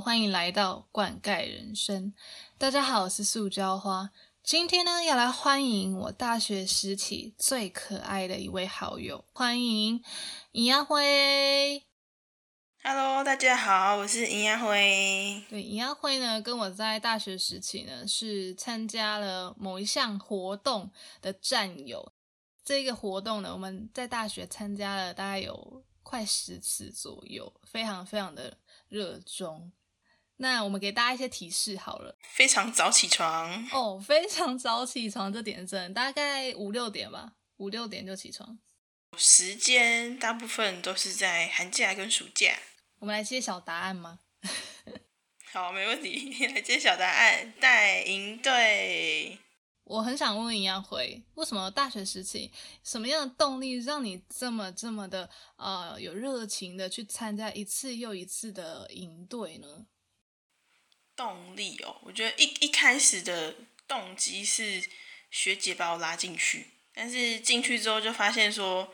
欢迎来到灌溉人生。大家好，我是塑胶花。今天呢，要来欢迎我大学时期最可爱的一位好友，欢迎尹亚辉。Hello，大家好，我是尹亚辉。对，尹亚辉呢，跟我在大学时期呢是参加了某一项活动的战友。这个活动呢，我们在大学参加了大概有快十次左右，非常非常的热衷。那我们给大家一些提示好了。非常早起床，哦，非常早起床，这点真大概五六点吧，五六点就起床。时间大部分都是在寒假跟暑假。我们来揭晓答案吗？好，没问题，来揭晓答案。带营队，我很想问问尹亚辉，为什么大学时期什么样的动力让你这么这么的呃有热情的去参加一次又一次的营队呢？动力哦，我觉得一一开始的动机是学姐把我拉进去，但是进去之后就发现说，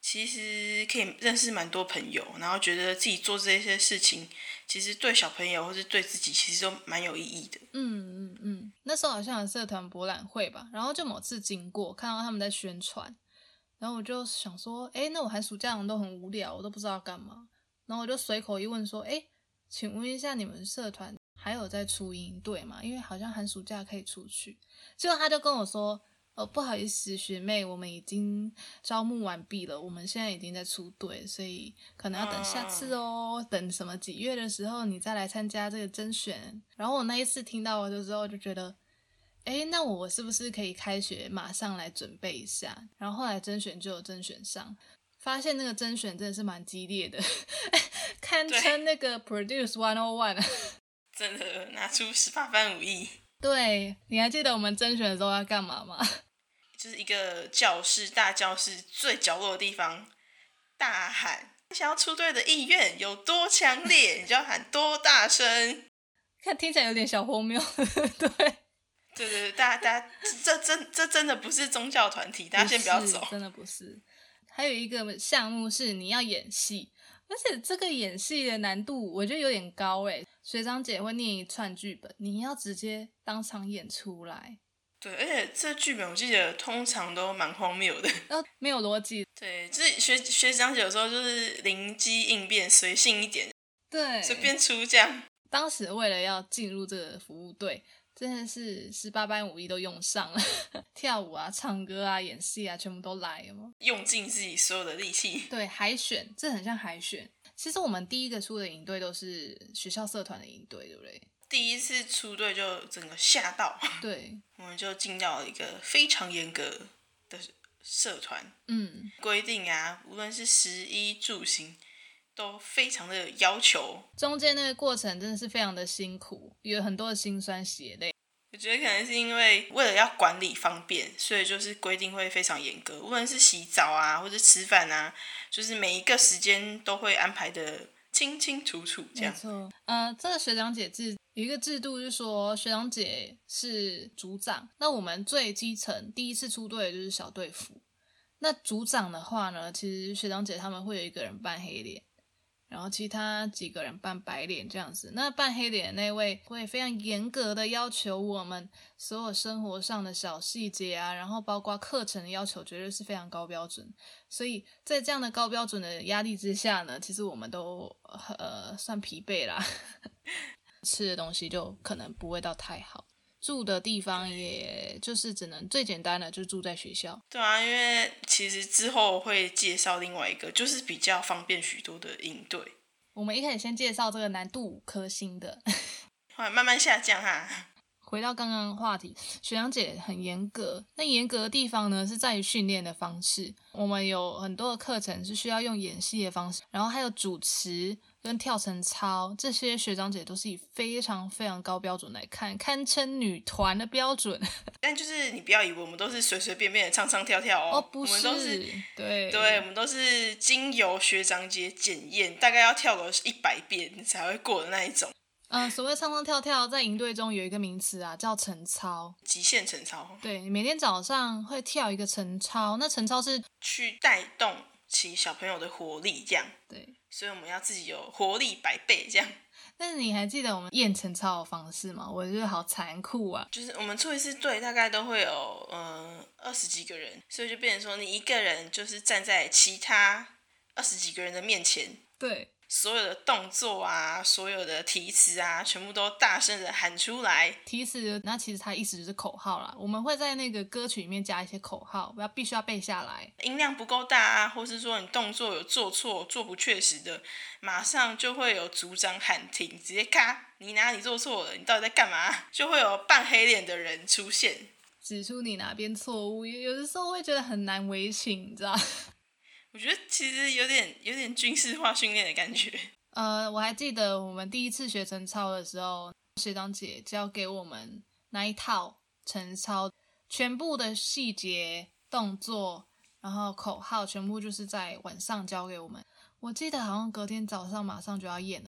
其实可以认识蛮多朋友，然后觉得自己做这些事情，其实对小朋友或是对自己其实都蛮有意义的。嗯嗯嗯，那时候好像有社团博览会吧，然后就某次经过看到他们在宣传，然后我就想说，哎，那我寒暑假都很无聊，我都不知道要干嘛，然后我就随口一问说，哎，请问一下你们社团还有在出营队嘛？因为好像寒暑假可以出去，结果他就跟我说。哦，不好意思，学妹，我们已经招募完毕了，我们现在已经在出队，所以可能要等下次哦，等什么几月的时候你再来参加这个甄选。然后我那一次听到的时候就觉得，哎，那我是不是可以开学马上来准备一下？然后后来甄选就有甄选上，发现那个甄选真的是蛮激烈的，堪称那个 Produce One O One，真的拿出十八般武艺。对，你还记得我们甄选的时候要干嘛吗？就是一个教室，大教室最角落的地方，大喊想要出队的意愿有多强烈，你就要喊多大声。看听起来有点小荒谬，对，对对对，大家大家，这真这真的不是宗教团体，大家先不要走，真的不是。还有一个项目是你要演戏，而且这个演戏的难度我觉得有点高诶。学长姐会念一串剧本，你要直接当场演出来。对，而且这剧本我记得通常都蛮荒谬的，然后没有逻辑。对，就是学学长姐有时候就是灵机应变，随性一点，对，随便出这样。当时为了要进入这个服务队，真的是十八般武艺都用上了，跳舞啊、唱歌啊、演戏啊，全部都来了，用尽自己所有的力气。对，海选，这很像海选。其实我们第一个出的营队都是学校社团的营队，对不对？第一次出队就整个吓到，对，我们就进到了一个非常严格的社团，嗯，规定啊，无论是食衣住行，都非常的要求。中间那个过程真的是非常的辛苦，有很多的辛酸血泪。我觉得可能是因为为了要管理方便，所以就是规定会非常严格，无论是洗澡啊，或者吃饭啊，就是每一个时间都会安排的清清楚楚。这样，没错。呃，这个学长姐制有一个制度，是说学长姐是组长，那我们最基层第一次出队的就是小队服。那组长的话呢，其实学长姐他们会有一个人扮黑脸。然后其他几个人扮白脸这样子，那扮黑脸那位会非常严格的要求我们所有生活上的小细节啊，然后包括课程的要求，绝对是非常高标准。所以在这样的高标准的压力之下呢，其实我们都呃算疲惫啦，吃的东西就可能不会到太好，住的地方也就是只能最简单的就住在学校。对啊，因为其实之后会介绍另外一个，就是比较方便许多的应对。我们一开始先介绍这个难度五颗星的，慢慢下降哈。回到刚刚的话题，学长姐很严格。那严格的地方呢，是在于训练的方式。我们有很多的课程是需要用演戏的方式，然后还有主持跟跳绳操，这些学长姐都是以非常非常高标准来看，堪称女团的标准。但就是你不要以为我们都是随随便便的唱唱跳跳哦，不我们都是对对，我们都是经由学长姐检验，大概要跳个一百遍才会过的那一种。嗯，所谓唱唱跳跳，在营队中有一个名词啊，叫晨操，极限晨操。对，你每天早上会跳一个晨操，那晨操是去带动起小朋友的活力，这样。对，所以我们要自己有活力百倍，这样。但是你还记得我们验晨操的方式吗？我觉得好残酷啊！就是我们出一次队大概都会有嗯二十几个人，所以就变成说你一个人就是站在其他二十几个人的面前，对，所有的动作啊，所有的题词啊，全部都大声的喊出来。提词，那其实它意思就是口号啦。我们会在那个歌曲里面加一些口号，要必须要背下来。音量不够大啊，或是说你动作有做错、做不确实的，马上就会有组长喊停，直接咔，你哪里做错了？你到底在干嘛？就会有扮黑脸的人出现。指出你哪边错误，有有的时候会觉得很难为情，你知道？我觉得其实有点有点军事化训练的感觉。呃，我还记得我们第一次学晨操的时候，学长姐教给我们那一套晨操，全部的细节、动作，然后口号，全部就是在晚上教给我们。我记得好像隔天早上马上就要演了，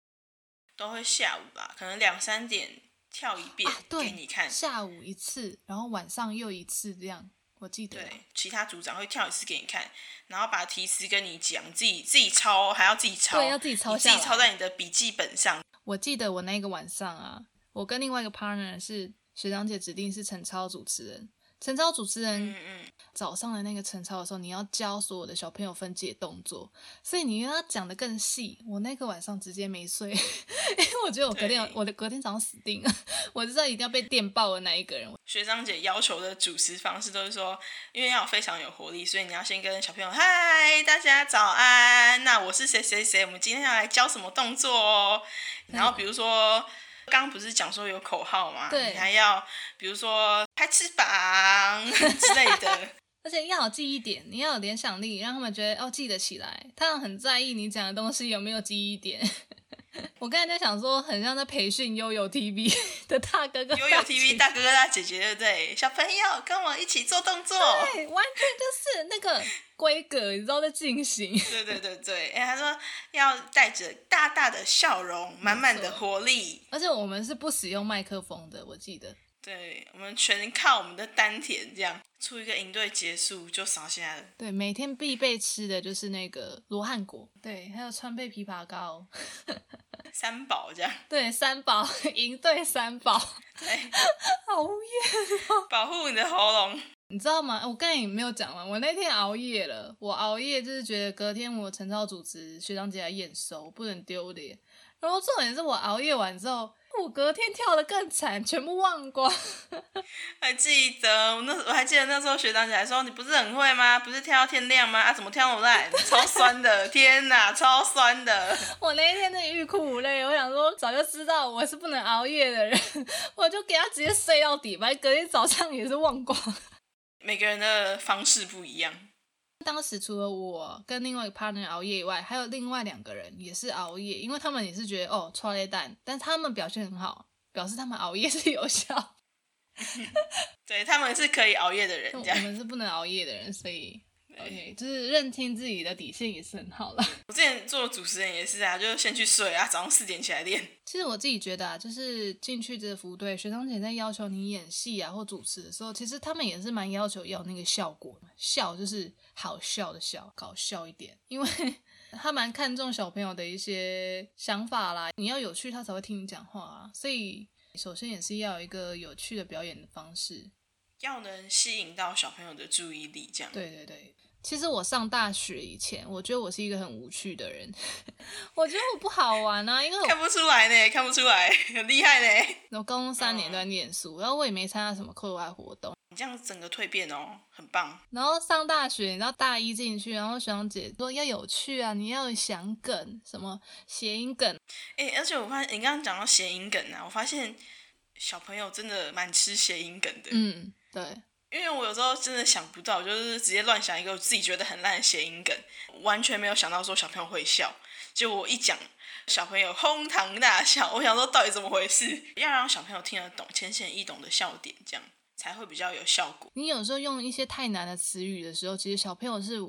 都会下午吧，可能两三点跳一遍、啊对给你看。下午一次，然后晚上又一次，这样我记得。对，其他组长会跳一次给你看，然后把题词跟你讲，自己自己抄，还要自己抄，对要自己抄你自己抄在你的笔记本上。我记得我那个晚上啊，我跟另外一个 partner 是学长姐指定是陈超主持人。陈超主持人嗯嗯，早上的那个晨操的时候，你要教所有的小朋友分解动作，所以你要讲的更细。我那个晚上直接没睡，因为我觉得我隔天我的隔天早上死定了，我知道一定要被电爆的那一个人。学长姐要求的主持方式都是说，因为要非常有活力，所以你要先跟小朋友嗨，大家早安，那我是谁谁谁，我们今天要来教什么动作哦。然后比如说。刚刚不是讲说有口号吗？对你还要比如说拍翅膀 之类的。而且要有记忆点，你要有联想力，让他们觉得哦记得起来。他们很在意你讲的东西有没有记忆点。我刚才在想说，很像在培训悠悠 TV 的大哥哥、悠悠 TV 大哥哥大姐姐，对不对？小朋友跟我一起做动作。对，完全就是那个规格，你知道在进行。对对对对，哎，他说要带着大大的笑容，满满的活力。而且我们是不使用麦克风的，我记得。对，我们全靠我们的丹田，这样出一个营队结束就扫下来了。对，每天必备吃的就是那个罗汉果，对，还有川贝枇杷膏，三宝这样，对，三宝，营队三宝，对，好无言。保护你的喉咙。你知道吗？我刚才也没有讲完，我那天熬夜了。我熬夜就是觉得隔天我晨操组织学长姐来验收，不能丢脸。然后重点是我熬夜完之后，我隔天跳的更惨，全部忘光。还记得我那我还记得那时候学长姐还说你不是很会吗？不是跳到天亮吗？啊，怎么跳那么烂？超酸的，天哪，超酸的。我那一天真的欲哭无泪。我想说，早就知道我是不能熬夜的人，我就给他直接睡到底吧。隔天早上也是忘光。每个人的方式不一样。当时除了我跟另外一个 partner 熬夜以外，还有另外两个人也是熬夜，因为他们也是觉得哦，超累蛋，但他们表现很好，表示他们熬夜是有效。对他们是可以熬夜的人，我。们是不能熬夜的人，所以 OK，就是认清自己的底线也是很好了。我之前做主持人也是啊，就是先去睡啊，早上四点起来练。其实我自己觉得啊，就是进去这个服务队，学长姐在要求你演戏啊或主持的时候，其实他们也是蛮要求要那个效果，笑就是好笑的笑，搞笑一点，因为 他蛮看重小朋友的一些想法啦，你要有趣，他才会听你讲话啊。所以首先也是要有一个有趣的表演的方式。要能吸引到小朋友的注意力，这样。对对对，其实我上大学以前，我觉得我是一个很无趣的人，我觉得我不好玩啊，因为我看不出来呢，看不出来，很厉害呢。我高中三年都在念书，然后我也没参加什么课外活动。你这样整个蜕变哦，很棒。然后上大学，你知道大一进去，然后学长姐说要有趣啊，你要想梗，什么谐音梗，哎、而且我发现你刚刚讲到谐音梗啊，我发现小朋友真的蛮吃谐音梗的。嗯，对，因为我有时候真的想不到，就是直接乱想一个我自己觉得很烂的谐音梗，完全没有想到说小朋友会笑。结果我一讲，小朋友哄堂大笑。我想说到底怎么回事？要让小朋友听得懂、浅显易懂的笑点，这样才会比较有效果。你有时候用一些太难的词语的时候，其实小朋友是，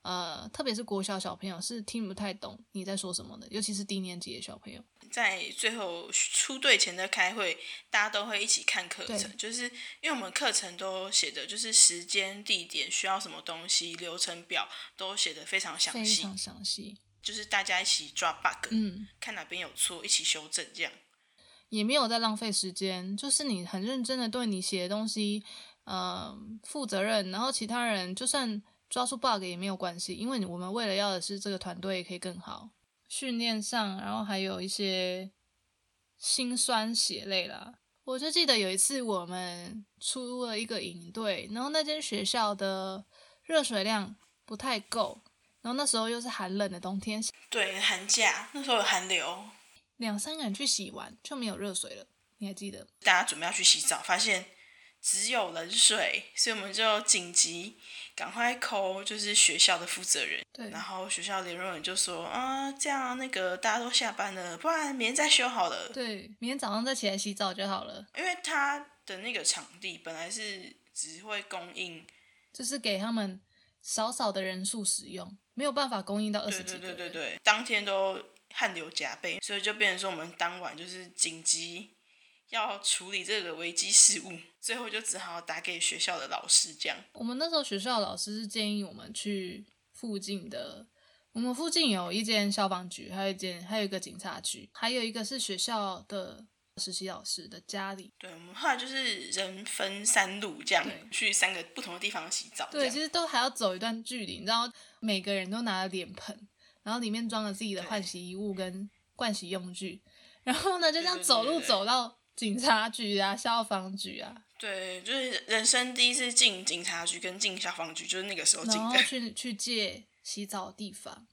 呃，特别是国小小朋友是听不太懂你在说什么的，尤其是低年级的小朋友。在最后出队前的开会，大家都会一起看课程，就是因为我们课程都写的就是时间、地点、需要什么东西、流程表都写的非常详细。非常详细。就是大家一起抓 bug，嗯，看哪边有错，一起修正这样。也没有在浪费时间，就是你很认真的对你写的东西，呃，负责任，然后其他人就算抓出 bug 也没有关系，因为我们为了要的是这个团队可以更好，训练上，然后还有一些辛酸血泪啦。我就记得有一次我们出了一个营队，然后那间学校的热水量不太够，然后那时候又是寒冷的冬天，对，寒假那时候有寒流，两三个人去洗完就没有热水了，你还记得？大家准备要去洗澡，发现只有冷水，所以我们就紧急赶快 call 就是学校的负责人，对然后学校联络人就说啊，这样那个大家都下班了，不然明天再修好了。对，明天早上再起来洗澡就好了。因为他的那个场地本来是只会供应，就是给他们少少的人数使用，没有办法供应到二十几个人。对对对，当天都汗流浃背，所以就变成说我们当晚就是紧急要处理这个危机事务，最后就只好打给学校的老师这样。我们那时候学校的老师是建议我们去附近的，我们附近有一间消防局，还有一间还有一个警察局，还有一个是学校的实习老师的家里。对，我们后来就是人分三路这样去三个不同的地方洗澡，对，其实都还要走一段距离，你知道，每个人都拿了脸盆，然后里面装了自己的换洗衣物跟盥洗用具，然后呢就这样走路走到警察局啊、消防局啊，对，就是人生第一次进警察局跟进消防局，就是那个时候进然后。去去借洗澡的地方。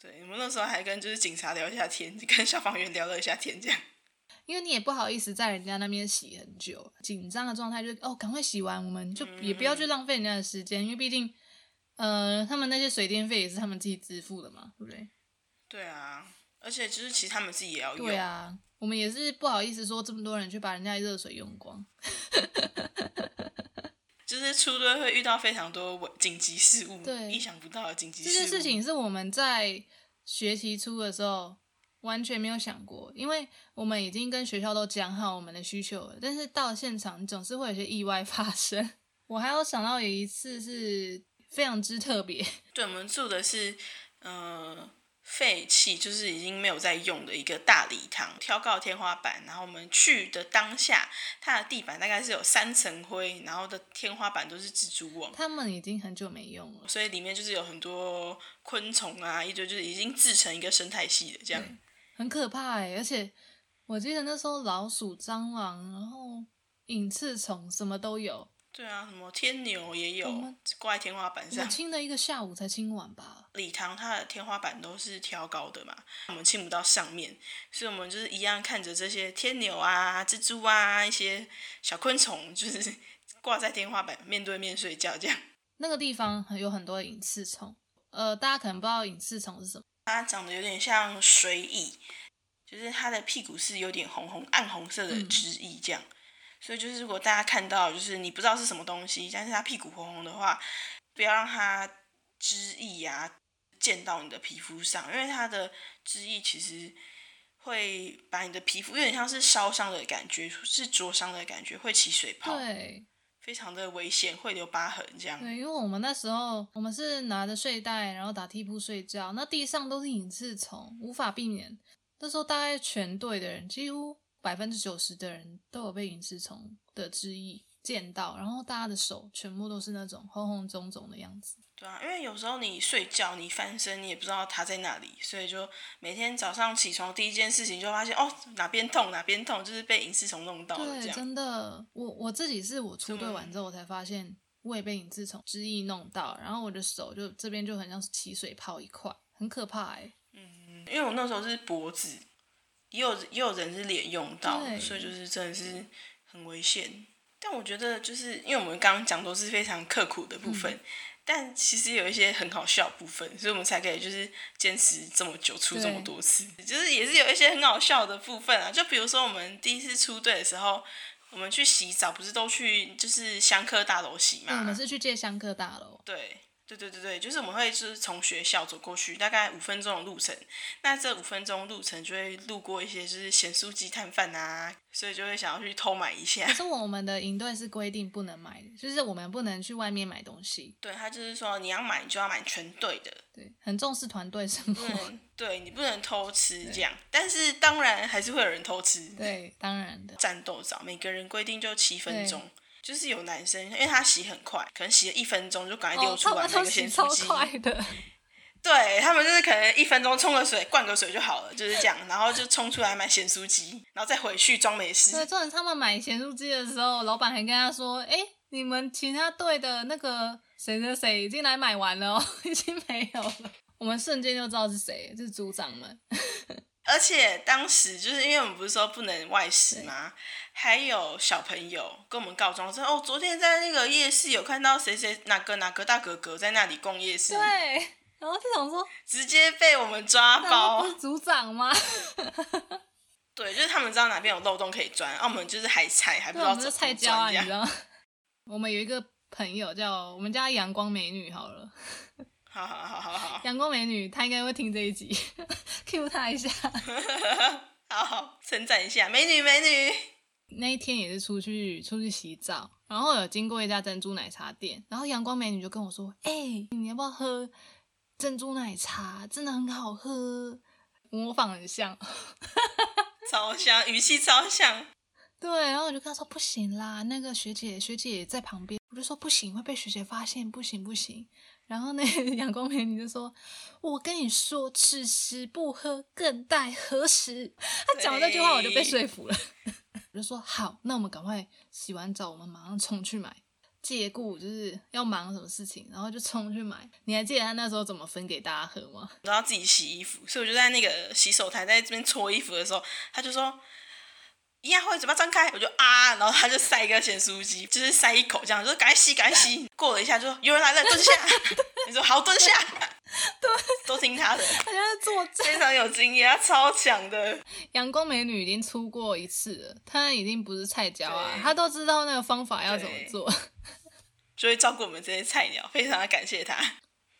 对，我们那时候还跟就是警察聊一下天，跟消防员聊了一下天，这样。因为你也不好意思在人家那边洗很久，紧张的状态就哦，赶快洗完，我们就也不要去浪费人家的时间，因为毕竟，呃，他们那些水电费也是他们自己支付的嘛，对不对？对啊，而且就是其实他们自己也要用。对啊，我们也是不好意思说这么多人去把人家的热水用光。就是出队会遇到非常多危紧急事务，对意想不到的紧急这事务。件事情是我们在学期初的时候完全没有想过，因为我们已经跟学校都讲好我们的需求了，但是到现场总是会有些意外发生。我还有想到有一次是非常之特别，对，我们住的是呃废弃，就是已经没有在用的一个大礼堂，挑高的天花板。然后我们去的当下，它的地板大概是有三层灰，然后的天花板都是蜘蛛网。他们已经很久没用了。所以里面就是有很多昆虫啊，一堆就是已经制成一个生态系的这样。很可怕哎、而且我记得那时候老鼠、蟑螂，然后隐翅虫什么都有。对啊，什么天牛也有挂在天花板上。我清了一个下午才清完吧。礼堂它的天花板都是挑高的嘛，我们清不到上面，所以我们就是一样看着这些天牛啊、蜘蛛啊、一些小昆虫，就是 挂在天花板面对面睡觉这样。那个地方很有很多隐翅虫，呃，大家可能不知道隐翅虫是什么。它长得有点像水蚁，就是它的屁股是有点红红、暗红色的汁液这样。所以就是如果大家看到就是你不知道是什么东西，但是它屁股红红的话，不要让它汁液啊溅到你的皮肤上，因为它的汁液其实会把你的皮肤有点像是烧伤的感觉，是灼伤的感觉，会起水泡，对非常的危险，会留疤痕这样。对，因为我们那时候我们是拿着睡袋，然后打地铺睡觉，那地上都是隐翅虫，无法避免。那时候大概全队的人，几乎百分之九十的人都有被隐翅虫的汁液溅到，然后大家的手全部都是那种红红肿肿的样子。对啊，因为有时候你睡觉，你翻身，你也不知道它在哪里，所以就每天早上起床第一件事情就发现哦哪边痛哪边痛，就是被隐翅虫弄到了对，真的，我我自己是我出队完之后我才发现，我也被隐翅虫汁液弄到，然后我的手就这边就很像是起水泡一块，很可怕哎、因为我那时候是脖子，也有也有人是脸用到，所以就是真的是很危险。但我觉得就是因为我们刚刚讲都是非常刻苦的部分，但其实有一些很好笑的部分，所以我们才可以就是坚持这么久，出这么多次，就是也是有一些很好笑的部分啊。就比如说我们第一次出队的时候，我们去洗澡，不是都去就是香科大楼洗嘛？我们是去借香客大楼，对，对对对对，就是我们会就是从学校走过去，大概五分钟的路程。那这五分钟路程就会路过一些就是咸酥鸡摊贩啊，所以就会想要去偷买一下可。是我们的营队是规定不能买的，就是我们不能去外面买东西。对他就是说你要买，你就要买全队的，对，很重视团队生活。对你不能偷吃这样，但是当然还是会有人偷吃。对，当然的。战斗早每个人规定就七分钟，就是有男生，因为他洗很快，可能洗了一分钟就赶快丢出来那个咸酥鸡。超快的。对他们就是可能一分钟冲个水，灌个水就好了，就是这样，然后就冲出来买咸酥鸡，然后再回去装没事。对，重点他们买咸酥鸡的时候，老板还跟他说：“哎，你们其他队的那个谁谁谁已经来买完了，已经没有了。”我们瞬间就知道是谁，就是组长们。而且当时就是因为我们不是说不能外食吗？还有小朋友跟我们告状说：“哦，昨天在那个夜市有看到谁谁哪个哪个大哥哥在那里逛夜市。”对。然后就想说，直接被我们抓包。不是组长吗？对，就是他们知道哪边有漏洞可以钻，啊，我们就是还菜，还不知道怎么菜椒啊，你知道？我们有一个朋友叫我们家阳光美女，好了。好好好好好。阳光美女，她应该会听这一集，Q 她一下。好好称赞一下美女美女。那一天也是出去出去洗澡，然后有经过一家珍珠奶茶店，然后阳光美女就跟我说：“哎，你要不要喝？”珍珠奶茶真的很好喝，模仿很像，超像，语气超像。对，然后我就跟他说不行啦，那个学姐学姐在旁边，我就说不行会被学姐发现，不行不行。然后那阳光美女就说：“我跟你说，此时不喝，更待何时？”他讲完这句话，我就被说服了。我就说好，那我们赶快洗完澡，我们马上冲去买。借故就是要忙什么事情，然后就冲去买。你还记得他那时候怎么分给大家喝吗？然后自己洗衣服，所以我就在那个洗手台在这边搓衣服的时候，他就说：“一样会嘴巴张开。”我就啊，然后他就塞一个咸酥鸡，就是塞一口这样，就说：“赶快吸，赶快吸。”过了一下，就说：“有人来了，蹲下。”你说：“好，蹲下。”对，都听他的，他就是作非常有经验，他超强的。阳光美女已经出过一次了，她已经不是菜椒啊，她都知道那个方法要怎么做。就会照顾我们这些菜鸟，非常的感谢他。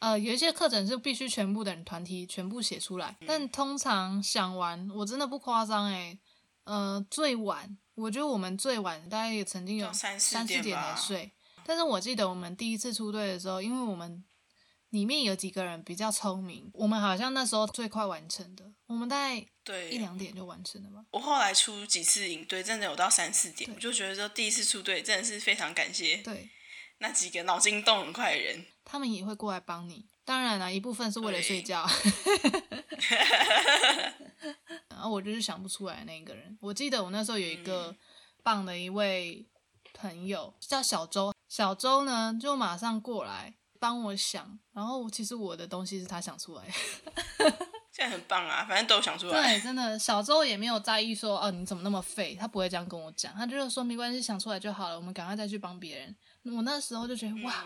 呃，有一些课程是必须全部的人团体全部写出来，但通常想完，我真的不夸张哎，呃，最晚，我觉得我们最晚大概也曾经有三四点才睡。但是我记得我们第一次出队的时候，因为我们里面有几个人比较聪明，我们好像那时候最快完成的，我们大概对一两点就完成了吧。我后来出几次营队，真的有到三四点，我就觉得说第一次出队真的是非常感谢。对。那几个脑筋动很快的人，他们也会过来帮你。当然了，一部分是为了睡觉。然后我就是想不出来那个人。我记得我那时候有一个棒的一位朋友叫小周，小周呢就马上过来帮我想。然后其实我的东西是他想出来。现在很棒啊，反正都想出来。对，真的，小周也没有在意说哦你怎么那么废，他不会这样跟我讲，他就是说没关系，想出来就好了，我们赶快再去帮别人。我那时候就觉得哇，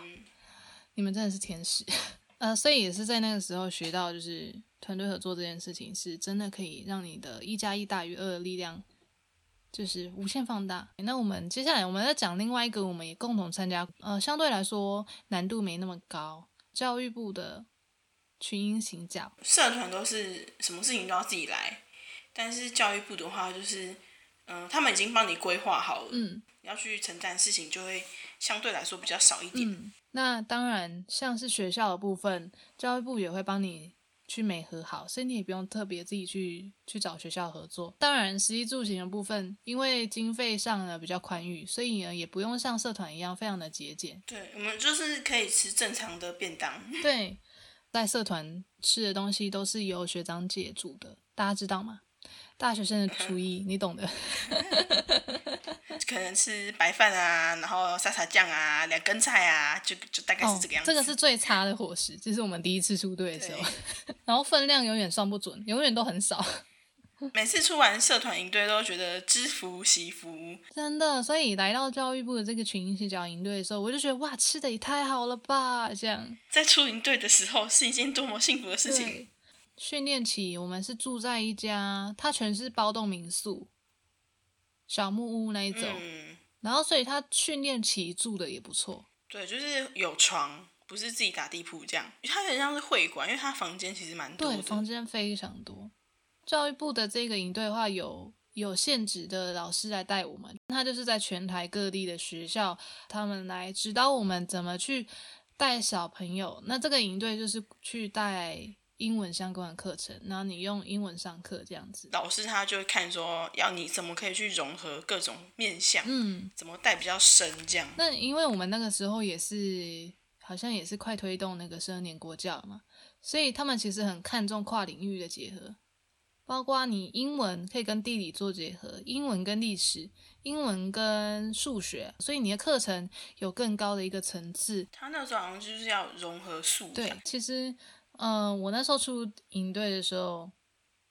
你们真的是天使，呃，所以也是在那个时候学到，就是团队合作这件事情是真的可以让你的一加一大于二的力量，就是无限放大。那我们接下来我们要讲另外一个，我们也共同参加，呃，相对来说难度没那么高，教育部的群英行教社团都是什么事情都要自己来，但是教育部的话就是，嗯，他们已经帮你规划好了，嗯，要去承担事情就会。相对来说比较少一点。嗯，那当然，像是学校的部分，教育部也会帮你去美和好，所以你也不用特别自己去去找学校合作。当然，食衣住行的部分，因为经费上呢比较宽裕，所以呢也不用像社团一样非常的节俭。对，我们就是可以吃正常的便当。对，在社团吃的东西都是由学长姐煮的，大家知道吗？大学生的厨艺，你懂的。可能吃白饭啊，然后沙茶酱啊，两根菜啊，就就大概是这个样子。这个是最差的伙食，这是我们第一次出队的时候，然后分量永远算不准，永远都很少。每次出完社团营队都觉得知福惜福，真的。所以来到教育部的这个群英系教营队的时候，我就觉得哇，吃的也太好了吧！这样在出营队的时候是一件多么幸福的事情。训练起，我们是住在一家，它全是包栋民宿。小木屋那一种，然后所以他训练期住的也不错。对，就是有床，不是自己打地铺这样。它很像是会馆，因为它房间其实蛮多。对，房间非常多。教育部的这个营队的话，有有限职的老师来带我们，他就是在全台各地的学校，他们来指导我们怎么去带小朋友，那这个营队就是去带英文相关的课程，然后你用英文上课这样子。老师他就会看说，要你怎么可以去融合各种面向，嗯，怎么带比较深这样。那因为我们那个时候也是，好像也是快推动那个十二年国教嘛，所以他们其实很看重跨领域的结合，包括你英文可以跟地理做结合，英文跟历史，英文跟数学，所以你的课程有更高的一个层次。他那时候好像就是要融合素对，，其实，嗯、我那时候出营队的时候，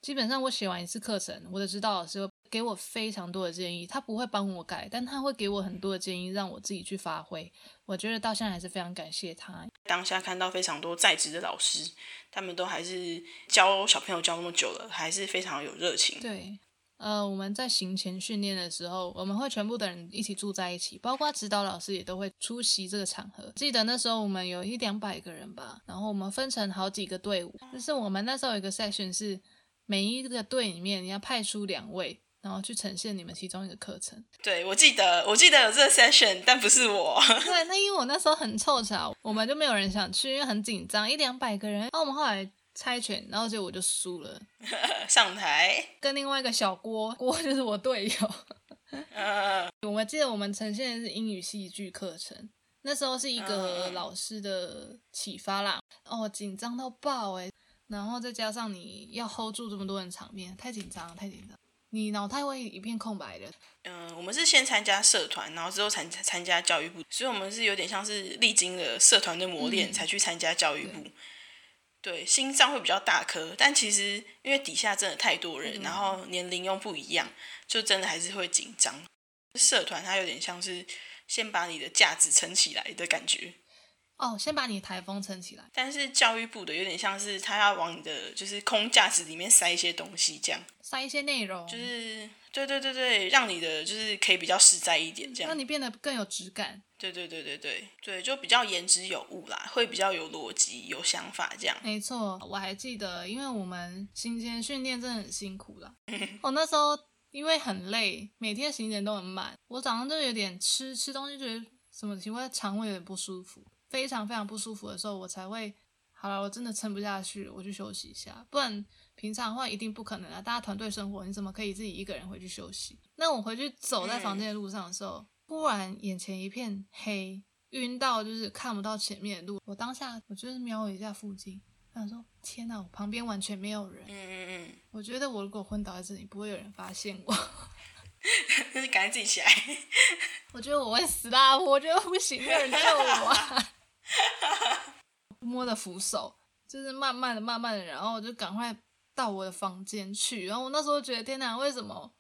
基本上我写完一次课程，我的指导老师会给我非常多的建议，他不会帮我改，但他会给我很多的建议，让我自己去发挥。我觉得到现在还是非常感谢他。当下看到非常多在职的老师，他们都还是教小朋友教那么久了，还是非常有热情。对，呃，我们在行前训练的时候，我们会全部的人一起住在一起，包括指导老师也都会出席这个场合。记得那时候我们有一两百个人吧，然后我们分成好几个队伍，就是我们那时候有一个 section 是每一个队里面你要派出两位。然后去呈现你们其中一个课程。对，我记得，我记得有这个 session，但不是我。对，那因为我那时候很凑巧，我们就没有人想去，因为很紧张，一两百个人。然后我们后来猜拳，然后结果我就输了，上台，跟另外一个小郭，郭就是我队友。呃，我记得我们呈现的是英语戏剧课程，那时候是一个嗯老师的启发啦。哦，紧张到爆诶、然后再加上你要 hold 住这么多人场面，太紧张了，太紧张，你脑袋会一片空白的。嗯、我们是先参加社团，然后之后参参加教育部，所以我们是有点像是历经了社团的磨练，嗯才去参加教育部。对，心脏会比较大颗，但其实因为底下真的太多人，嗯然后年龄又不一样，就真的还是会紧张。社团它有点像是先把你的架子撑起来的感觉，哦，先把你台风撑起来。但是教育部的有点像是他要往你的就是空架子里面塞一些东西，这样塞一些内容，就是对对对对，让你的就是可以比较实在一点，这样让。你变得更有质感。对对对对对对，就比较言之有物啦，会比较有逻辑、有想法这样。没错，我还记得，因为我们行前训练真的很辛苦啦。我那时候因为很累，每天行程都很满，我早上就有点吃吃东西，觉得什么情况，肠胃有点不舒服，非常非常不舒服的时候，我才会好了，我真的撑不下去了，我去休息一下，不然平常的话一定不可能啊。大家团队生活，你怎么可以自己一个人回去休息？那我回去走在房间的路上的时候，突然眼前一片黑，晕到就是看不到前面的路。我当下我就是瞄了一下附近，我想说天哪，我旁边完全没有人。嗯嗯嗯，我觉得我如果昏倒在这里，不会有人发现我。就是赶紧起来。我觉得我会死啦！我觉得不行，没有人救我、啊。摸着扶手，就是慢慢的、慢慢的，然后我就赶快到我的房间去。然后我那时候觉得，天哪，为什么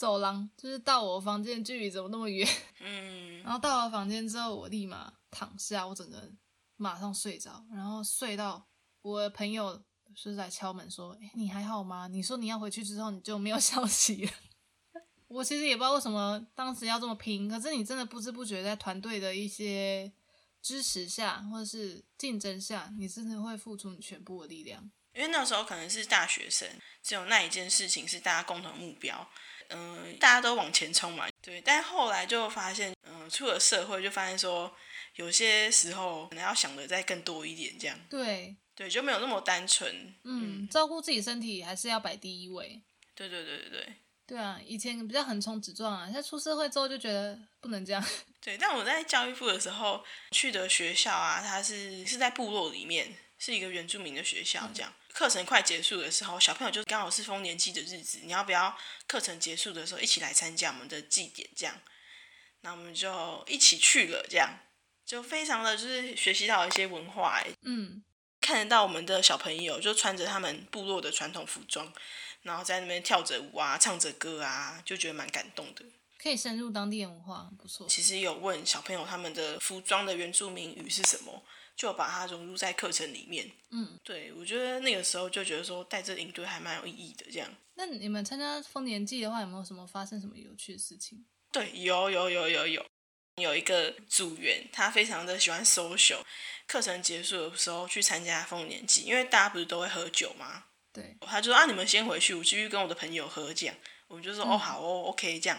走廊就是到我房间的距离怎么那么远？嗯，然后到了房间之后，我立马躺下，我整个人马上睡着，然后睡到我的朋友是在敲门说：“哎，你还好吗？你说你要回去之后你就没有消息了。”我其实也不知道为什么当时要这么拼，可是你真的不知不觉在团队的一些支持下，或者是竞争下，你真的会付出你全部的力量。因为那时候可能是大学生，只有那一件事情是大家共同目标，嗯、大家都往前冲嘛。对，但后来就发现，嗯、出了社会就发现说，有些时候可能要想的再更多一点，这样。对，对，就没有那么单纯。嗯，照顾自己身体还是要摆第一位。对对对对对。对啊，以前比较横冲直撞啊，现在出社会之后就觉得不能这样。对，但我在教育部的时候去的学校啊，它是是在部落里面，是一个原住民的学校。这样、课程快结束的时候，小朋友就刚好是丰年祭的日子，你要不要课程结束的时候一起来参加我们的祭典？这样，那我们就一起去了，这样就非常的就是学习到一些文化、欸，嗯，看得到我们的小朋友就穿着他们部落的传统服装，然后在那边跳着舞啊，唱着歌啊，就觉得蛮感动的。可以深入当地的文化，不错。其实有问小朋友他们的服装的原住民语是什么，就把它融入在课程里面。嗯，对我觉得那个时候就觉得说带这个营队还蛮有意义的。这样，那你们参加丰年祭的话，有没有什么发生什么有趣的事情？对，有有有有有，有一个组员他非常的喜欢 social，课程结束的时候去参加丰年祭，因为大家不是都会喝酒吗？对，他就说啊，你们先回去，我继续跟我的朋友喝这样。我们就说、哦好哦，OK 这样。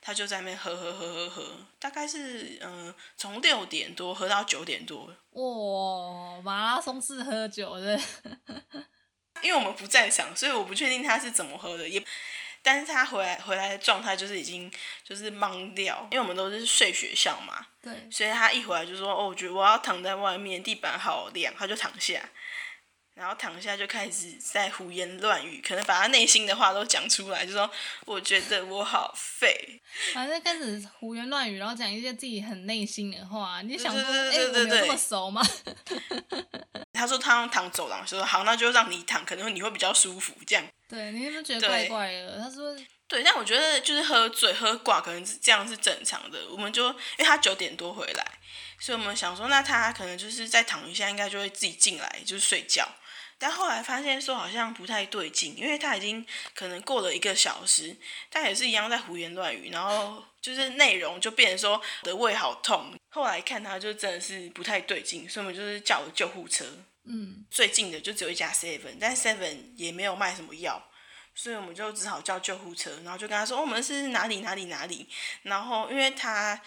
他就在那边喝喝喝喝喝，大概是嗯从六点多喝到九点多。哇，马拉松式喝酒的，因为我们不在场，所以我不确定他是怎么喝的，也。但是他回来回来的状态就是已经就是懵掉，因为我们都是睡学校嘛，对，所以他一回来就说：“哦，我觉得我要躺在外面，地板好凉。”他就躺下，然后躺下就开始在胡言乱语，可能把他内心的话都讲出来，就说：“我觉得我好废。”反正开始胡言乱语，然后讲一些自己很内心的话。你想说，哎，我们有这么熟吗？他说他要躺走廊，说好，那就让你躺，可能你会比较舒服，这样。对，你是不是觉得怪怪的？他说，对，但我觉得就是喝醉喝挂，可能是这样是正常的。我们就因为他九点多回来，所以我们想说，那他可能就是再躺一下，应该就会自己进来就是睡觉。但后来发现说好像不太对劲，因为他已经可能过了一个小时，他也是一样在胡言乱语，然后就是内容就变成说我的胃好痛。后来看他就真的是不太对劲，所以我们就是叫了救护车。嗯，最近的就只有一家 Seven，但 Seven 也没有卖什么药，所以我们就只好叫救护车，然后就跟他说我们是哪里哪里哪里，然后因为他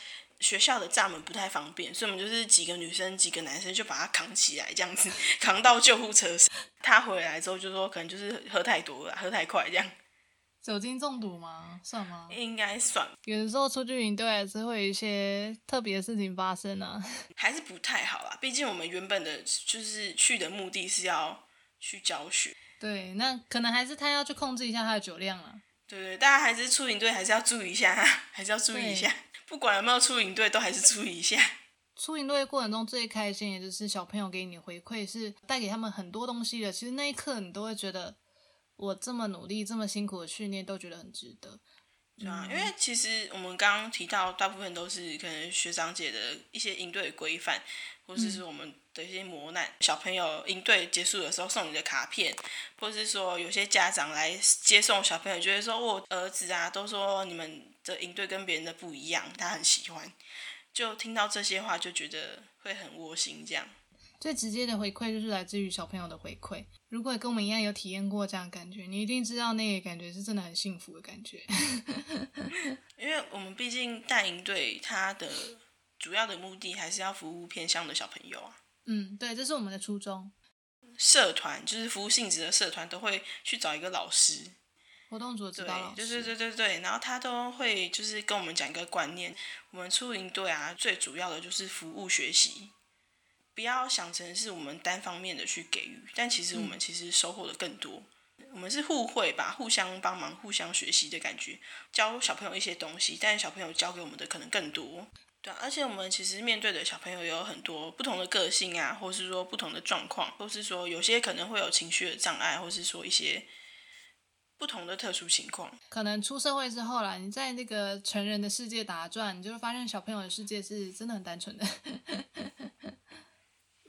学校的闸门不太方便，所以我们就是几个女生几个男生就把他扛起来，这样子 扛到救护车上。他回来之后就说可能就是喝太多了，喝太快这样。酒精中毒吗？算吗？应该算。有的时候出去营队还是会有一些特别的事情发生啊。还是不太好啦，毕竟我们原本的就是去的目的是要去教学。对，那可能还是他要去控制一下他的酒量了。对对，大家还是出营队还是要注意一下，还是要注意一下。不管有没有出营队，都还是出一下。出营队过程中最开心，也就是小朋友给你回馈，是带给他们很多东西的。其实那一刻你都会觉得。我这么努力、这么辛苦的训练，都觉得很值得。对啊，因为其实我们刚刚提到，大部分都是可能学长姐的一些应对规范，或者是我们的一些磨难。小朋友应对结束的时候送你的卡片，或者是说有些家长来接送小朋友，觉得说我儿子啊，都说你们的应对跟别人的不一样，他很喜欢。就听到这些话，就觉得会很窝心，这样。最直接的回馈就是来自于小朋友的回馈。如果跟我们一样有体验过这样感觉，你一定知道那个感觉是真的很幸福的感觉。因为我们毕竟带营队，它的主要的目的还是要服务偏向的小朋友啊。嗯，对，这是我们的初衷。社团就是服务性质的社团，都会去找一个老师，活动组指导老师。对对对对对，然后他都会就是跟我们讲一个观念：我们出营队啊，最主要的就是服务学习。不要想成是我们单方面的去给予，但其实我们其实收获的更多。我们是互惠吧，互相帮忙、互相学习的感觉，教小朋友一些东西，但小朋友教给我们的可能更多。对，而且我们其实面对的小朋友有很多不同的个性啊，或是说不同的状况，或是说有些可能会有情绪的障碍，或是说一些不同的特殊情况。可能出社会之后啦，你在那个成人的世界打转，你就会发现小朋友的世界是真的很单纯的。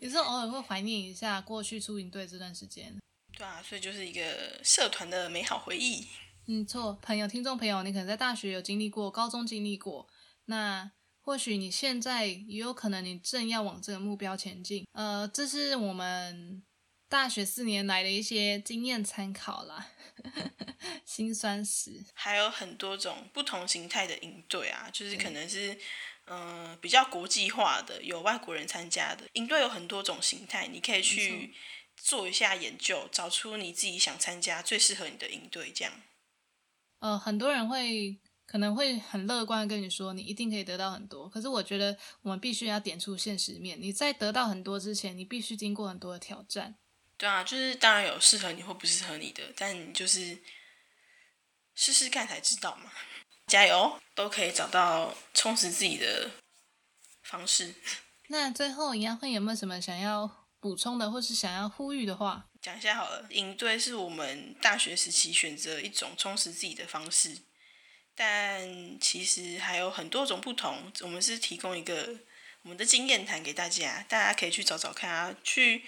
有时候偶尔会怀念一下过去出营队这段时间。对啊，所以就是一个社团的美好回忆。嗯，错，朋友、听众朋友，你可能在大学有经历过，高中经历过，那或许你现在也有可能你正要往这个目标前进。呃，这是我们大学四年来的一些经验参考啦，心酸史。还有很多种不同形态的营队啊，就是可能是。嗯，比较国际化的，有外国人参加的营队有很多种形态，你可以去做一下研究，找出你自己想参加最适合你的营队。这样，呃，很多人会可能会很乐观跟你说，你一定可以得到很多。可是我觉得我们必须要点出现实面，你在得到很多之前，你必须经过很多的挑战。对啊，就是当然有适合你或不适合你的，但你就是试试看才知道嘛。加油，都可以找到充实自己的方式。那最后，杨慧有没有什么想要补充的，或是想要呼吁的话？讲一下好了。营队是我们大学时期选择一种充实自己的方式，但其实还有很多种不同。我们是提供一个我们的经验谈给大家，大家可以去找找看啊，去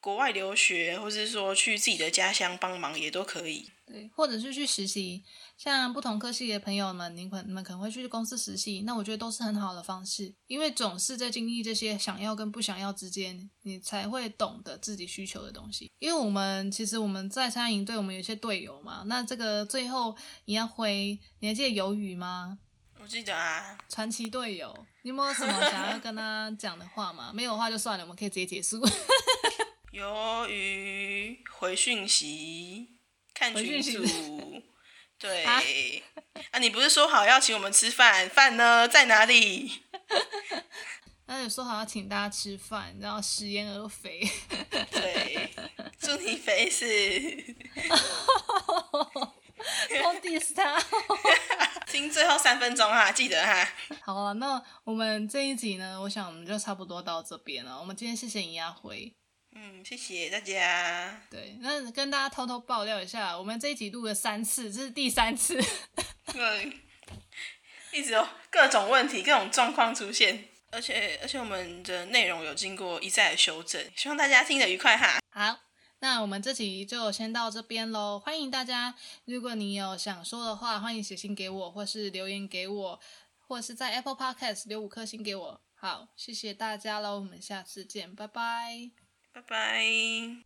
国外留学，或是说去自己的家乡帮忙也都可以。对，或者是去实习。像不同科系的朋友们，你可你们可能会去公司实习，那我觉得都是很好的方式，因为总是在经历这些想要跟不想要之间，你才会懂得自己需求的东西。因为我们其实我们在餐饮队，我们有些队友嘛，那这个最后你要回，你还记得鱿鱼吗？我记得啊，传奇队友，你有没有什么想要跟他讲的话吗？没有的话就算了，我们可以直接结束。鱿鱼回讯息，看群组，对啊，你不是说好要请我们吃饭？饭呢在哪里？那你说好要请大家吃饭，然后食言而肥。对，祝你肥死。我 diss 他。听最后三分钟哈，记得哈。好了，那我们这一集呢，我想我们就差不多到这边了。我们今天谢谢尹亚辉。嗯，谢谢大家。对，那跟大家偷偷爆料一下，我们这一集录了三次，这是第三次。对，一直有各种问题、各种状况出现，而且而且我们的内容有经过一再的修正，希望大家听得愉快哈。好，那我们这集就先到这边喽。欢迎大家，如果你有想说的话，欢迎写信给我，或是留言给我，或是在 Apple Podcast 留五颗星给我。好，谢谢大家喽，我们下次见，拜拜。拜拜。